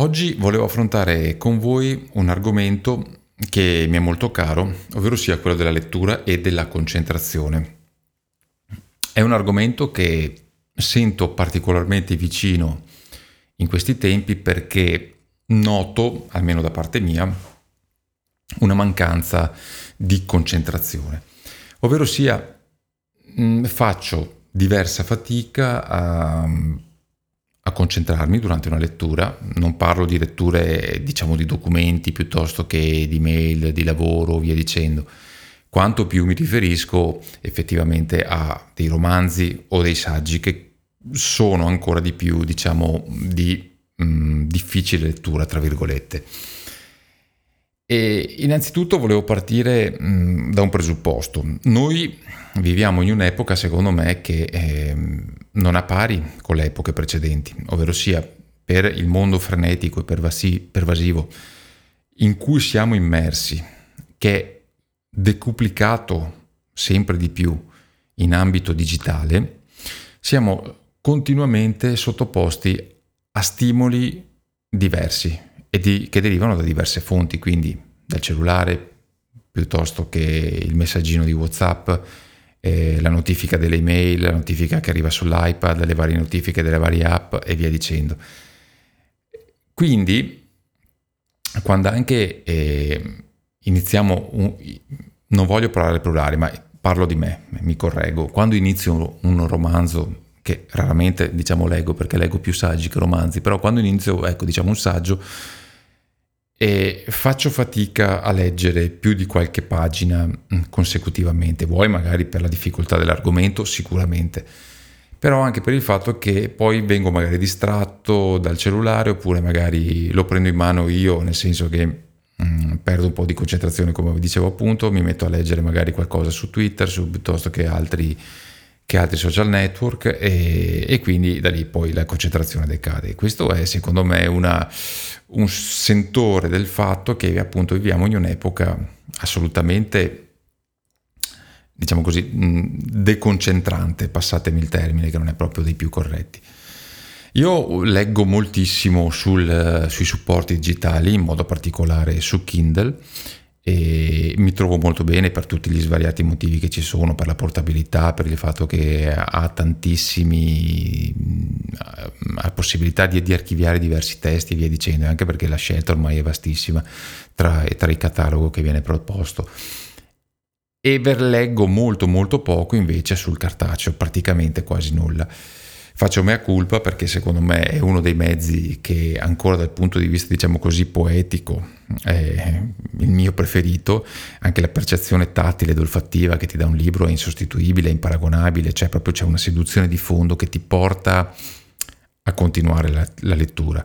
Oggi volevo affrontare con voi un argomento che mi è molto caro, ovvero sia quello della lettura e della concentrazione. È un argomento che sento particolarmente vicino in questi tempi perché noto, almeno da parte mia, una mancanza di concentrazione, ovvero sia mm, faccio diversa fatica a, a, concentrarmi durante una lettura, non parlo di letture diciamo di documenti piuttosto che di mail, di lavoro, via dicendo, quanto più mi riferisco effettivamente a dei romanzi o dei saggi che sono ancora di più diciamo di mh, mm, difficile lettura tra virgolette. E innanzitutto volevo partire mh, da un presupposto. Noi viviamo in un'epoca, secondo me, che eh, non ha pari con le epoche precedenti, ovvero sia per il mondo frenetico e pervasi- pervasivo in cui siamo immersi, che è decuplicato sempre di più in ambito digitale, siamo continuamente sottoposti a stimoli diversi e di, che derivano da diverse fonti, quindi dal cellulare piuttosto che il messaggino di WhatsApp, eh, la notifica delle email, la notifica che arriva sull'iPad, le varie notifiche delle varie app e via dicendo. Quindi, quando anche eh, iniziamo, un, non voglio parlare al plurale, ma parlo di me, mi correggo, quando inizio un romanzo che raramente diciamo leggo perché leggo più saggi che romanzi, però quando inizio ecco diciamo un saggio e faccio fatica a leggere più di qualche pagina mm, consecutivamente, vuoi magari per la difficoltà dell'argomento, sicuramente, però anche per il fatto che poi vengo magari distratto dal cellulare oppure magari lo prendo in mano io, nel senso che mh, mm, perdo un po' di concentrazione, come vi dicevo appunto, mi metto a leggere magari qualcosa su Twitter su, piuttosto che altri che altri social network e, e, quindi da lì poi la concentrazione decade. Questo è secondo me una, un sentore del fatto che appunto viviamo in un'epoca assolutamente diciamo così deconcentrante, passatemi il termine che non è proprio dei più corretti. Io leggo moltissimo sul, sui supporti digitali, in modo particolare su Kindle e mi trovo molto bene per tutti gli svariati motivi che ci sono, per la portabilità, per il fatto che ha tantissimi ha possibilità di, di archiviare diversi testi e via dicendo, anche perché la scelta ormai è vastissima tra, tra il catalogo che viene proposto. E leggo molto molto poco invece sul cartaceo, praticamente quasi nulla. Faccio mea culpa perché secondo me è uno dei mezzi che ancora dal punto di vista diciamo così poetico è il mio preferito, anche la percezione tattile ed olfattiva che ti dà un libro è insostituibile, è imparagonabile, cioè proprio c'è una seduzione di fondo che ti porta a continuare la, la lettura.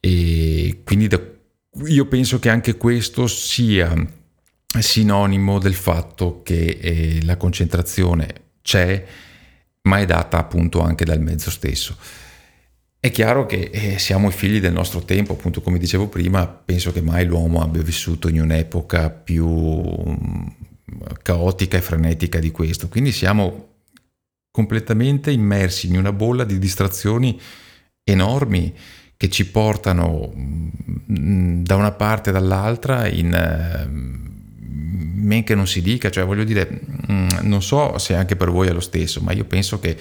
E quindi da, io penso che anche questo sia sinonimo del fatto che eh, la concentrazione c'è ma è data appunto anche dal mezzo stesso. È chiaro che eh, siamo i figli del nostro tempo, appunto come dicevo prima, penso che mai l'uomo abbia vissuto in un'epoca più mm, caotica e frenetica di questo, quindi siamo completamente immersi in una bolla di distrazioni enormi che ci portano mm, da una parte e dall'altra in eh, men che non si dica, cioè voglio dire, non so se anche per voi è lo stesso, ma io penso che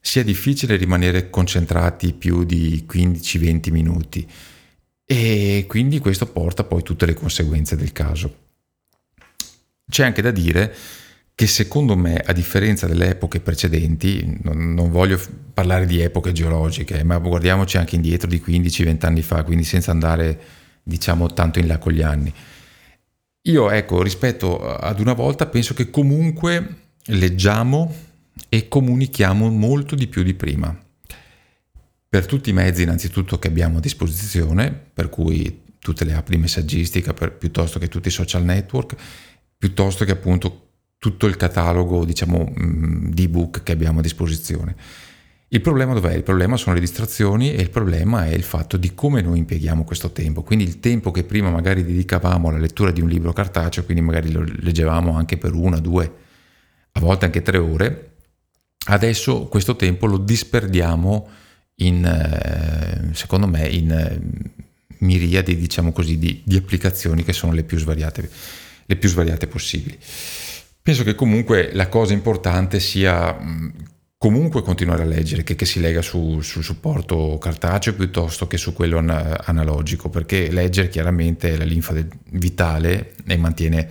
sia difficile rimanere concentrati più di 15-20 minuti e quindi questo porta poi tutte le conseguenze del caso. C'è anche da dire che secondo me, a differenza delle epoche precedenti, non, non voglio parlare di epoche geologiche, ma guardiamoci anche indietro di 15-20 anni fa, quindi senza andare diciamo tanto in là con gli anni io, ecco, rispetto ad una volta, penso che comunque leggiamo e comunichiamo molto di più di prima. Per tutti i mezzi, innanzitutto, che abbiamo a disposizione, per cui tutte le app di messaggistica, per, piuttosto che tutti i social network, piuttosto che appunto tutto il catalogo, diciamo, mm, di ebook che abbiamo a disposizione. Il problema dov'è? Il problema sono le distrazioni e il problema è il fatto di come noi impieghiamo questo tempo. Quindi il tempo che prima magari dedicavamo alla lettura di un libro cartaceo, quindi magari lo leggevamo anche per una, due, a volte anche tre ore, adesso questo tempo lo disperdiamo in, eh, secondo me, in, miriadi, diciamo così, di, di applicazioni che sono le più svariate, le più svariate possibili. Penso che comunque la cosa importante sia comunque continuare a leggere, che, che si lega su, sul supporto cartaceo piuttosto che su quello an- analogico, perché leggere chiaramente è la linfa del, vitale e mantiene,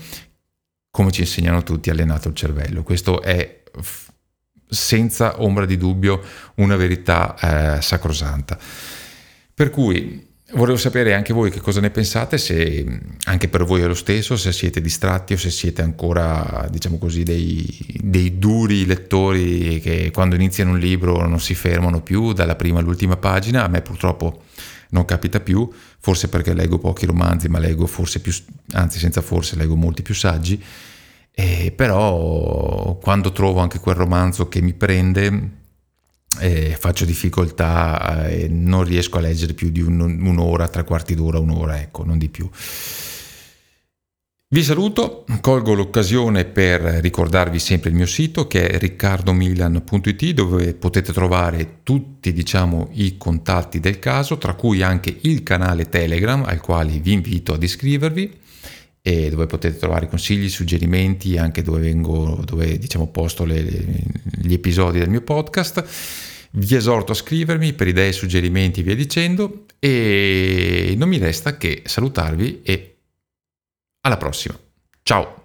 come ci insegnano tutti, allenato il cervello. Questo è f- senza ombra di dubbio una verità eh, sacrosanta. Per cui Volevo sapere anche voi che cosa ne pensate, se anche per voi è lo stesso, se siete distratti o se siete ancora, diciamo così, dei, dei, duri lettori che quando iniziano un libro non si fermano più dalla prima all'ultima pagina. A me purtroppo non capita più, forse perché leggo pochi romanzi, ma leggo forse più, anzi senza forse, leggo molti più saggi. E però quando trovo anche quel romanzo che mi prende, eh, faccio difficoltà e non riesco a leggere più di un, un'ora, tre quarti d'ora, un'ora, ecco, non di più. Vi saluto, colgo l'occasione per ricordarvi sempre il mio sito che è riccardomilan.it dove potete trovare tutti diciamo, i contatti del caso, tra cui anche il canale Telegram al quale vi invito ad iscrivervi e dove potete trovare consigli, suggerimenti, anche dove vengo, dove diciamo posto le, gli episodi del mio podcast. Vi esorto a scrivermi per idee, suggerimenti via dicendo e non mi resta che salutarvi e alla prossima. Ciao!